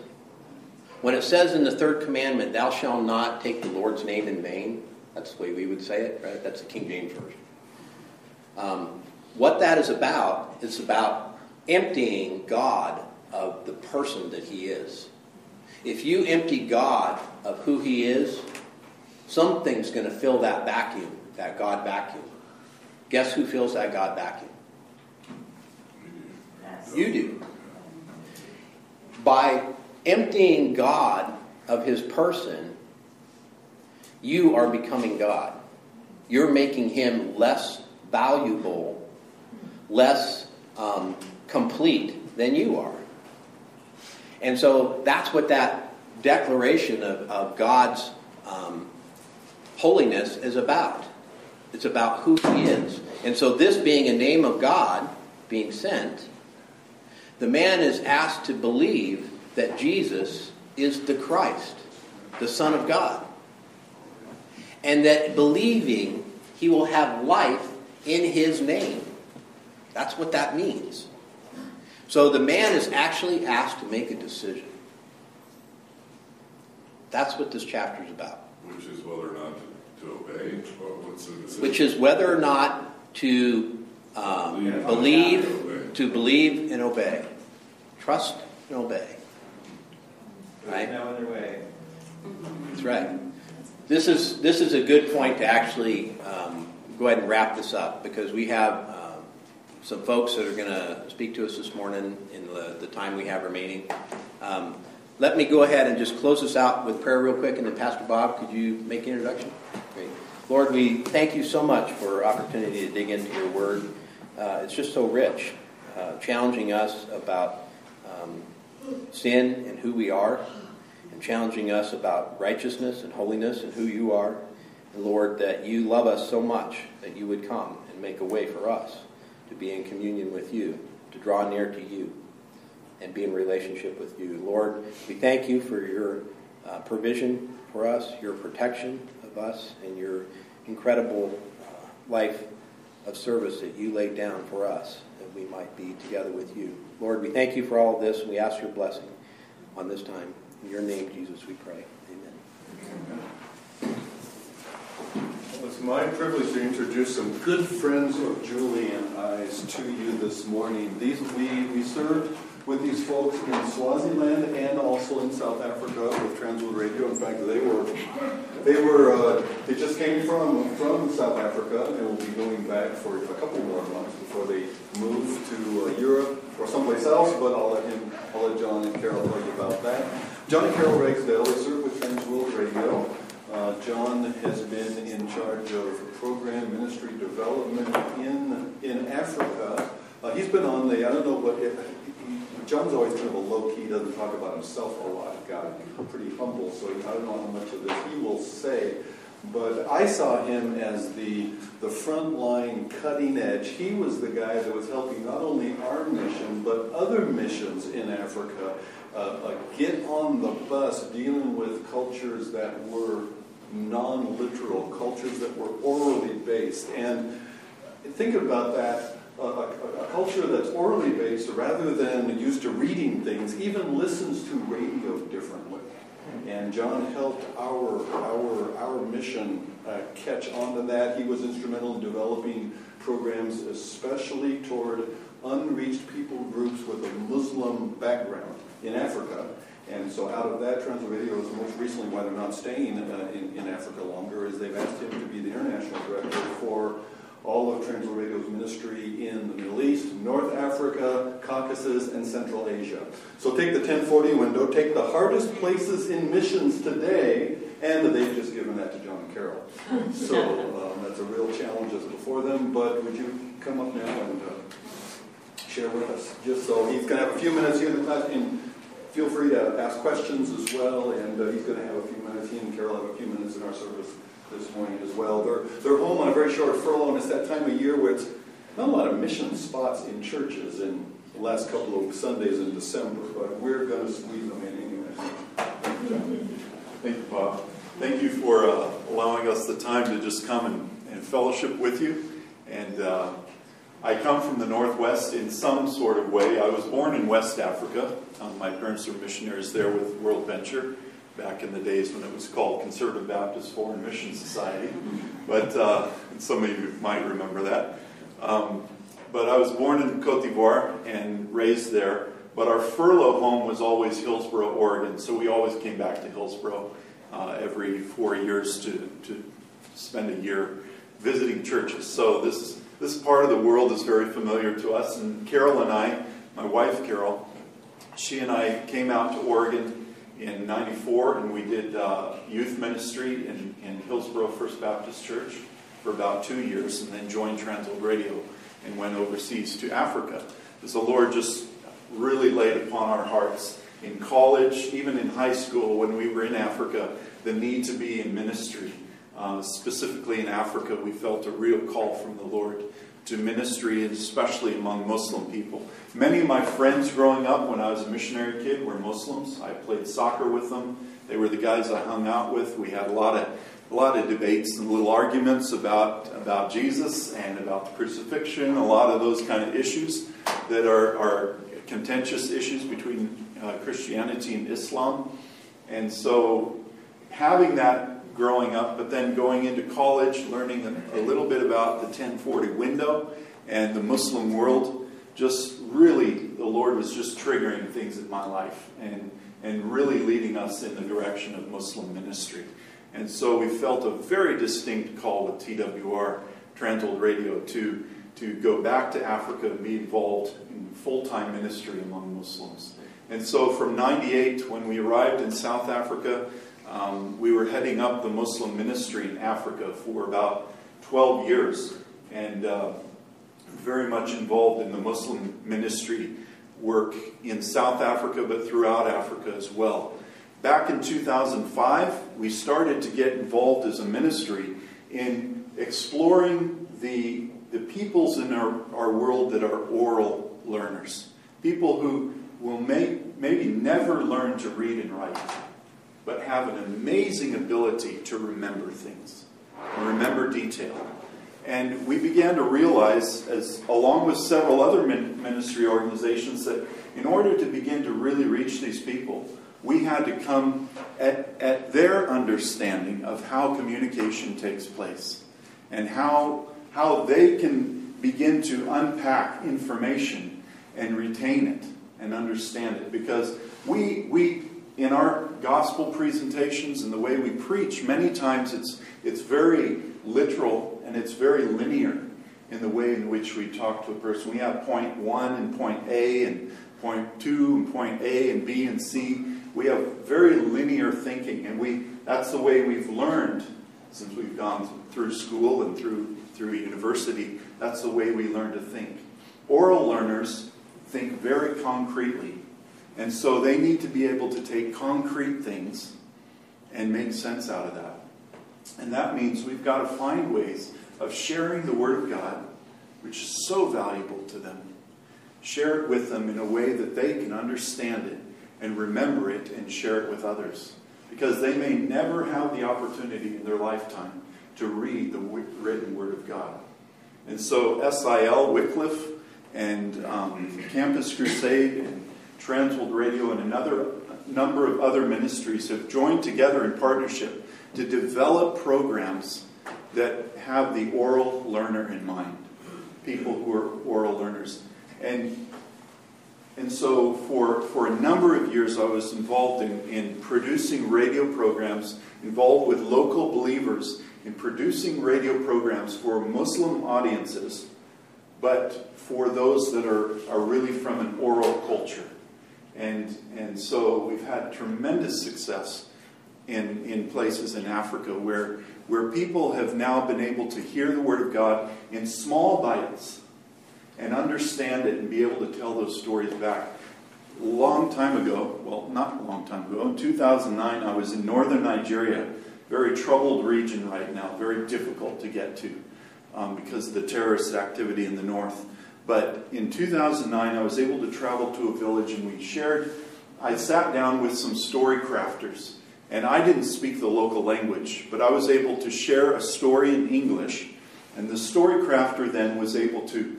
When it says in the third commandment, thou shalt not take the Lord's name in vain, that's the way we would say it, right? That's the King James Version. Um, what that is about is about emptying God of the person that He is. If you empty God of who He is, something's going to fill that vacuum, that God vacuum. Guess who fills that God vacuum? You do. By emptying God of His person, you are becoming God. You're making Him less valuable, less um, complete than you are. And so that's what that declaration of, of God's um, holiness is about. It's about who He is. And so, this being a name of God being sent, the man is asked to believe that Jesus is the Christ, the Son of God. And that believing he will have life in his name. That's what that means. So the man is actually asked to make a decision. That's what this chapter is about. Which is whether or not to, to obey, or what's the decision? Which is whether or not to um, believe, to believe and obey. Trust and obey. There's no other way. That's right. This is this is a good point to actually um, go ahead and wrap this up because we have um, some folks that are going to speak to us this morning in the, the time we have remaining. Um, let me go ahead and just close this out with prayer real quick, and then Pastor Bob, could you make an introduction? Great. Lord, we thank you so much for opportunity to dig into your word. Uh, it's just so rich, uh, challenging us about um, sin and who we are, and challenging us about righteousness and holiness and who you are. Lord, that you love us so much that you would come and make a way for us to be in communion with you, to draw near to you, and be in relationship with you. Lord, we thank you for your uh, provision for us, your protection of us, and your incredible uh, life of service that you laid down for us, that we might be together with you. Lord, we thank you for all of this, and we ask your blessing on this time. In your name, Jesus, we pray. Amen. Well, It's my privilege to introduce some good friends of Julie and I's to you this morning. These we, we served with these folks in Swaziland and also in South Africa with Transworld Radio. In fact, they were they were uh, they just came from from South Africa and will be going back for a couple more months before they move to uh, Europe or someplace else. But I'll let him I'll let John and Carol tell you about that. John and Carol Ragsdale, they serve with Transworld Radio. Uh, John has been in charge of program ministry development in in Africa. Uh, he's been on the I don't know what he, John's always kind of a low key, doesn't talk about himself a lot, guy, pretty humble, so I don't know how much of this he will say. But I saw him as the, the front line cutting edge. He was the guy that was helping not only our mission, but other missions in Africa uh, uh, get on the bus dealing with cultures that were non literal, cultures that were orally based. And think about that a, a, a, culture that's orally based rather than used to reading things even listens to radio differently. And John helped our, our, our mission uh, catch on to that. He was instrumental in developing programs, especially toward unreached people groups with a Muslim background in Africa. And so out of that, Radio is most recently why they're not staying uh, in, in Africa longer, is they've asked him to be the international director for all of Transworld Radio's ministry in the Middle East, North Africa, Caucasus, and Central Asia. So take the 1040 window, take the hardest places in missions today, and they've just given that to John Carol. So um, that's a real challenge that's before them, but would you come up now and uh, share with us? Just so he's going to have a few minutes here in the class, feel free to ask questions as well, and uh, he's going to have a few minutes, he and Carol have a few minutes in our service this morning as well. They're, they're home on a very short furlough, and it's that time of year where it's not a lot of mission spots in churches in the last couple of Sundays in December, but we're going to squeeze them in anyway. Thank you, Bob. Thank you for uh, allowing us the time to just come and, and fellowship with you. And uh, I come from the Northwest in some sort of way. I was born in West Africa. Um, my parents were missionaries there with World Venture back in the days when it was called Conservative Baptist Foreign Mission Society. But uh, some of you might remember that. Um, but I was born in Cote d'Ivoire and raised there. But our furlough home was always Hillsboro, Oregon, so we always came back to Hillsboro uh, every four years to, to spend a year visiting churches. So this this part of the world is very familiar to us. And Carol and I, my wife Carol, she and I came out to Oregon in 94 and we did uh, youth ministry in, in Hillsboro First Baptist Church for about two years and then joined Transworld Radio and went overseas to Africa. As the Lord just really laid upon our hearts in college, even in high school when we were in Africa, the need to be in ministry. Uh, specifically in Africa, we felt a real call from the Lord to ministry, especially among Muslim people. Many of my friends growing up when I was a missionary kid were Muslims. I played soccer with them. They were the guys I hung out with. We had a lot of a lot of debates and little arguments about about Jesus and about the crucifixion, a lot of those kind of issues that are, are contentious issues between uh, Christianity and Islam. And so having that growing up, but then going into college, learning a, a little bit about the 1040 window and the Muslim world. Just really, the Lord was just triggering things in my life and, and really leading us in the direction of Muslim ministry. And so we felt a very distinct call with TWR, Transworld Radio, to, to go back to Africa and be involved in full time ministry among Muslims. And so from 98, when we arrived in South Africa, um, we were heading up the Muslim ministry in Africa for about 12 years and uh, very much involved in the Muslim ministry work in South Africa, but throughout Africa as well. Back in 2005, we started to get involved as a ministry in exploring the, the peoples in our, our world that are oral learners. People who will may, maybe never learn to read and write but have an amazing ability to remember things remember detail. And we began to realize, as along with several other ministry organizations, that in order to begin to really reach these people, we had to come at, at their understanding of how communication takes place and how, how they can begin to unpack information and retain it and understand it. Because we, we in our gospel presentations and the way we preach, many times it's, it's very literal and it's very linear in the way in which we talk to a person. We have point one and point A and point two and point A and B and C. We have very linear thinking, and we that's the way we've learned since we've gone through school and through through university. That's the way we learn to think. Oral learners think very concretely. And so they need to be able to take concrete things and make sense out of that. And that means we've got to find ways of sharing the Word of God, which is so valuable to them. Share it with them in a way that they can understand it and remember it and share it with others. Because they may never have the opportunity in their lifetime to read the written Word of God. And so SIL, Wycliffe, and um, Campus Crusade, and Transworld Radio, and another number of other ministries have joined together in partnership to develop programs that have the oral learner in mind, people who are oral learners. And, and so for, for a number of years, I was involved in, in producing radio programs, involved with local believers in producing radio programs for Muslim audiences, but for those that are, are really from an oral culture. And, and so we've had tremendous success in, in places in Africa where, where people have now been able to hear the Word of God in small bites and understand it and be able to tell those stories back. A long time ago, well, not a long time ago, in 2009, I was in northern Nigeria, very troubled region right now, very difficult to get to um, because of the terrorist activity in the north. But in 2009, I was able to travel to a village and we shared. I sat down with some story crafters, and I didn't speak the local language, but I was able to share a story in English. And the story crafter then was able to,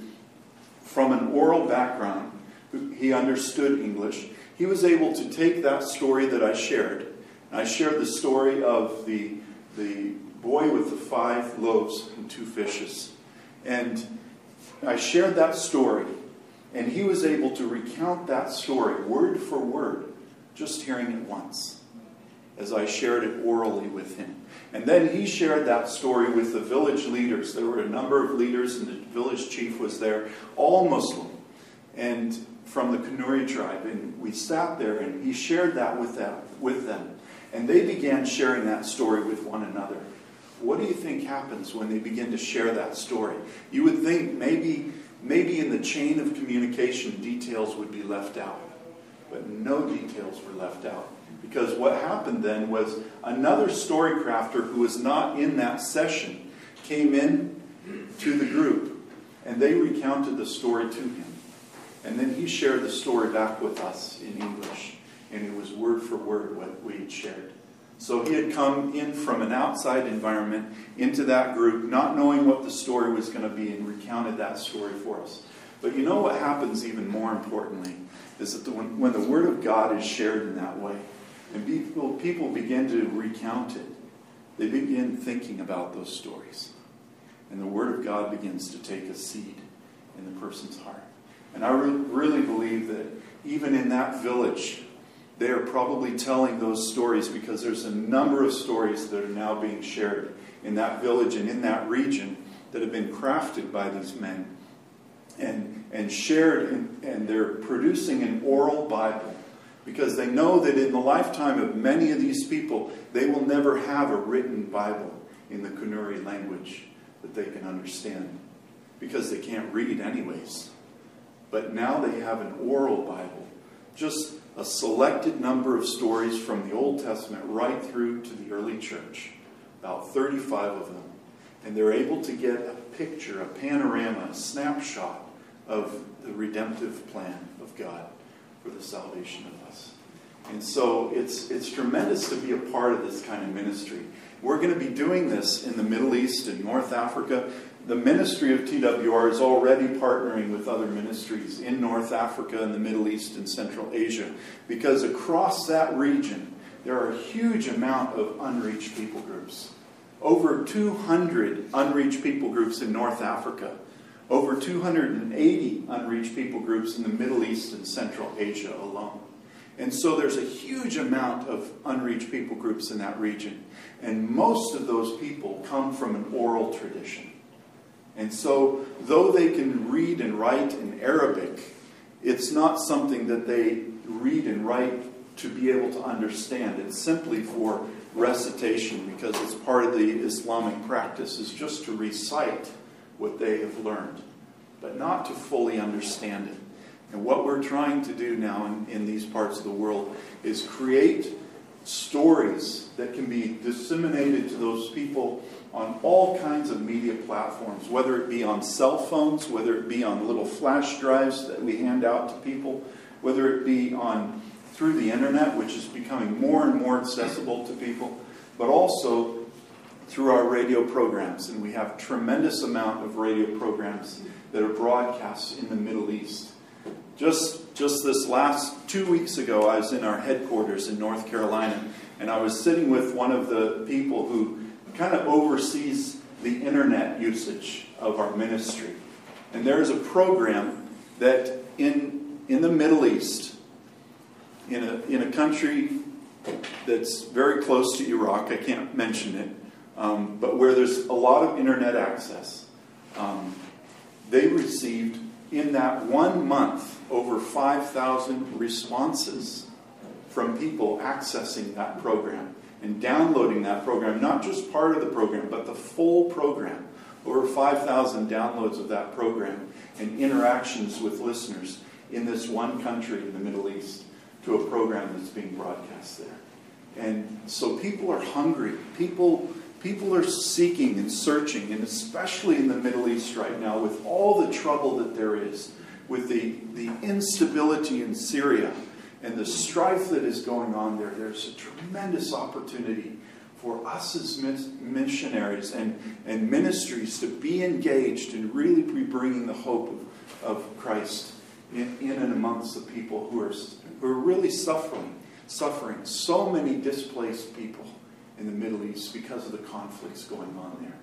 from an oral background, he understood English, he was able to take that story that I shared. I shared the story of the, the boy with the five loaves and two fishes. And I shared that story, and he was able to recount that story word for word, just hearing it once, as I shared it orally with him. And then he shared that story with the village leaders. There were a number of leaders, and the village chief was there, all Muslim, and from the Kanuri tribe. And we sat there, and he shared that with them. With them. And they began sharing that story with one another. What do you think happens when they begin to share that story? You would think maybe, maybe in the chain of communication, details would be left out. But no details were left out. Because what happened then was another story crafter who was not in that session came in to the group and they recounted the story to him. And then he shared the story back with us in English. And it was word for word what we had shared. So he had come in from an outside environment into that group, not knowing what the story was going to be, and recounted that story for us. But you know what happens even more importantly is that the, when, when the Word of God is shared in that way, and people, people begin to recount it, they begin thinking about those stories. And the Word of God begins to take a seed in the person's heart. And I re- really believe that even in that village, they are probably telling those stories because there's a number of stories that are now being shared in that village and in that region that have been crafted by these men and, and shared, in, and they're producing an oral Bible because they know that in the lifetime of many of these people, they will never have a written Bible in the Kanuri language that they can understand because they can't read, anyways. But now they have an oral Bible. Just a selected number of stories from the Old Testament right through to the early church, about 35 of them. And they're able to get a picture, a panorama, a snapshot of the redemptive plan of God for the salvation of us. And so it's, it's tremendous to be a part of this kind of ministry. We're going to be doing this in the Middle East and North Africa the ministry of TWR is already partnering with other ministries in North Africa and the Middle East and Central Asia because across that region there are a huge amount of unreached people groups. Over 200 unreached people groups in North Africa, over 280 unreached people groups in the Middle East and Central Asia alone. And so there's a huge amount of unreached people groups in that region. And most of those people come from an oral tradition. And so, though they can read and write in Arabic, it's not something that they read and write to be able to understand. It's simply for recitation because it's part of the Islamic practice, is just to recite what they have learned, but not to fully understand it. And what we're trying to do now in, in these parts of the world is create stories that can be disseminated to those people on all kinds of media platforms, whether it be on cell phones, whether it be on little flash drives that we hand out to people, whether it be on through the internet, which is becoming more and more accessible to people, but also through our radio programs. And we have a tremendous amount of radio programs that are broadcast in the Middle East. Just, just this last two weeks ago, I was in our headquarters in North Carolina, and I was sitting with one of the people who kind of oversees the internet usage of our ministry. And there's a program that in, in the Middle East, in a, in a country that's very close to Iraq, I can't mention it, um, but where there's a lot of internet access, um, they received in that one month over 5,000 responses from people accessing that program and downloading that program, not just part of the program, but the full program. Over 5,000 downloads of that program and interactions with listeners in this one country in the Middle East to a program that's being broadcast there. And so people are hungry. People, people are seeking and searching, and especially in the Middle East right now, with all the trouble that there is, with the, the instability in Syria and the strife that is going on there, there's a tremendous opportunity for us as missionaries and, and ministries to be engaged and really be bringing the hope of, of Christ in, in and amongst the people who are, who are really suffering, suffering. So many displaced people in the Middle East because of the conflicts going on there.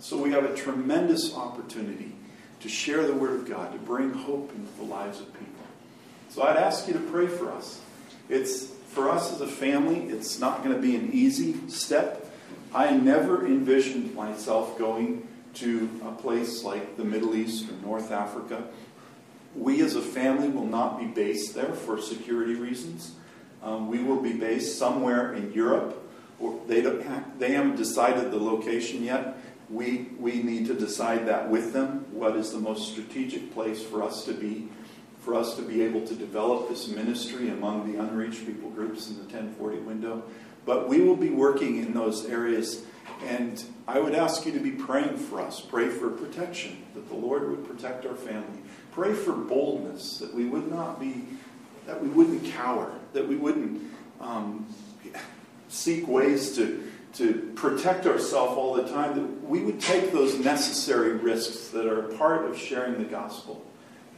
So we have a tremendous opportunity to share the Word of God, to bring hope into the lives of people. So I'd ask you to pray for us. It's for us as a family, it's not going to be an easy step. I never envisioned myself going to a place like the Middle East or North Africa. We as a family will not be based there for security reasons. Um, we will be based somewhere in Europe. Or they, don't they haven't decided the location yet. We, we need to decide that with them. What is the most strategic place for us to be? For us to be able to develop this ministry among the unreached people groups in the 1040 window. But we will be working in those areas. And I would ask you to be praying for us. Pray for protection, that the Lord would protect our family. Pray for boldness, that we would not be, that we wouldn't cower, that we wouldn't um, seek ways to, to protect ourselves all the time, that we would take those necessary risks that are part of sharing the gospel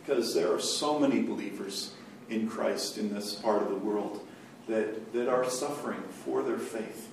because there are so many believers in Christ in this part of the world that, that are suffering for their faith.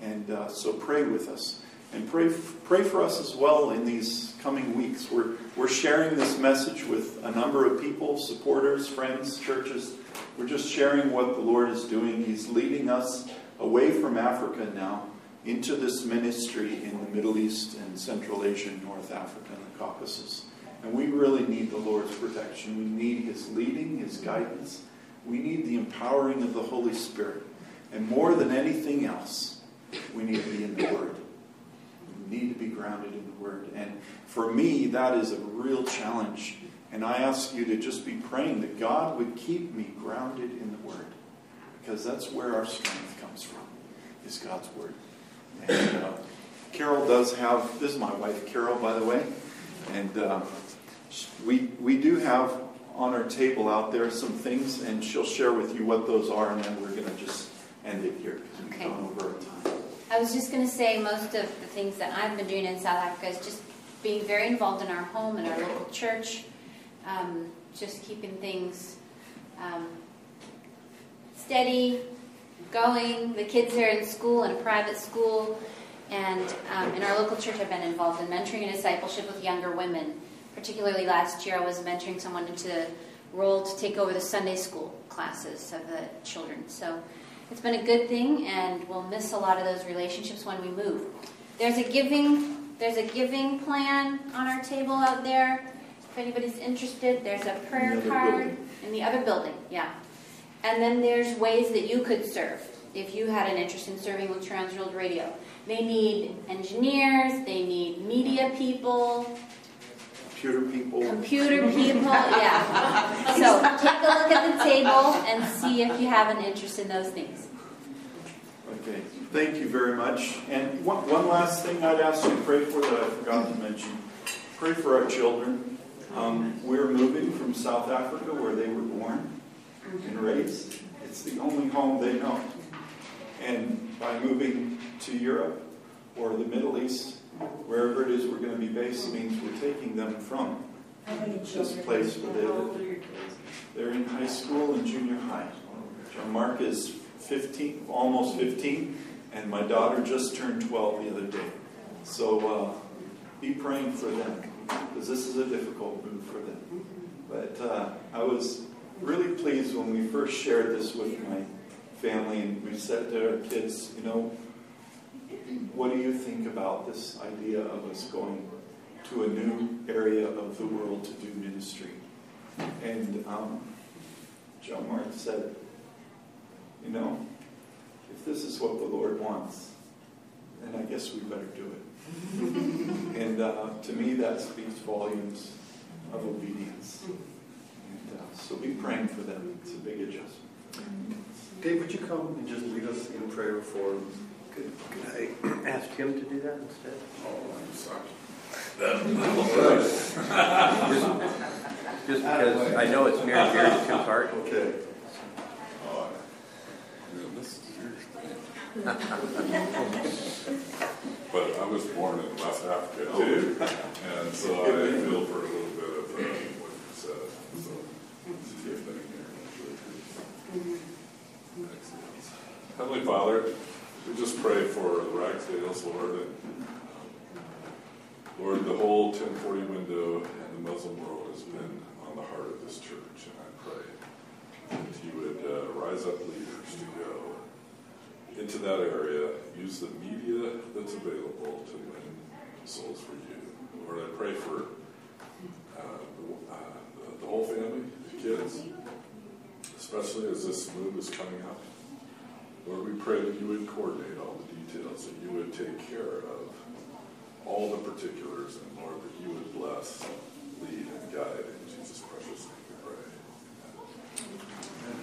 And uh, so pray with us. And pray, pray for us as well in these coming weeks. We're, we're sharing this message with a number of people, supporters, friends, churches. We're just sharing what the Lord is doing. He's leading us away from Africa now into this ministry in the Middle East and Central Asia, and North Africa, and the Caucasus. And we really need the Lord's protection. We need His leading, His guidance. We need the empowering of the Holy Spirit. And more than anything else, we need to be in the Word. We need to be grounded in the Word. And for me, that is a real challenge. And I ask you to just be praying that God would keep me grounded in the Word. Because that's where our strength comes from, is God's Word. And uh, Carol does have, this is my wife, Carol, by the way. And uh, we, we do have on our table out there some things, and she'll share with you what those are, and then we're going to just end it here because we've okay. gone over our time. I was just going to say most of the things that I've been doing in South Africa is just being very involved in our home and our local church, um, just keeping things um, steady, going. The kids are in school, in a private school, and um, in our local church, I've been involved in mentoring and discipleship with younger women particularly last year, I was mentoring someone into the role to take over the Sunday school classes of the children. So it's been a good thing, and we'll miss a lot of those relationships when we move. There's a giving there's a giving plan on our table out there. If anybody's interested, there's a prayer in card building. in the other building. Yeah, and then there's ways that you could serve if you had an interest in serving with Transworld Radio. They need engineers. They need media people computer people. Computer people, yeah. So take a look at the table and see if you have an interest in those things. Okay, thank you very much. And one, one last thing I'd ask you to pray for that I forgot to mention. Pray for our children. Um, we're moving from South Africa where they were born and raised. It's the only home they know. And by moving to Europe or the Middle East, wherever it is we're going to be based, means we're taking them from this place where they live. old are your kids? They're in high school and junior high. Mark is 15, almost 15, and my daughter just turned 12 the other day. So uh, be praying for them, because this is a difficult move for them. But uh, I was really pleased when we first shared this with my family, and we said to our kids, you know, what do you think about this idea of us going to a new area of the world to do ministry? And um, John Mark said, you know, if this is what the Lord wants, then I guess we better do it. and uh, to me, that speaks volumes of obedience. And uh, so be praying for them. It's a big adjustment. Dave, would you come and just lead us in prayer for Could, could I ask him to do that instead? Oh, I'm sorry. Just, just because I know it's near and dear to Tim's heart. Okay. Oh, this is your. But I was born in West Africa too, and so I feel for a little bit of uh, what you said, so it's a good here. Excellent. Heavenly Father, we just pray for the Ragsdales, Lord, and Lord, the whole 1040 window and the Muslim world has been on the heart of this church, and I pray that you would uh, rise up leaders to go into that area, use the media that's available to win souls for you. Lord, I pray for uh, the, uh, the whole family, the kids, especially as this move is coming up. Lord, we pray that you would coordinate all the details, that you would take care of all the particulars, and Lord, that you would bless, lead, and guide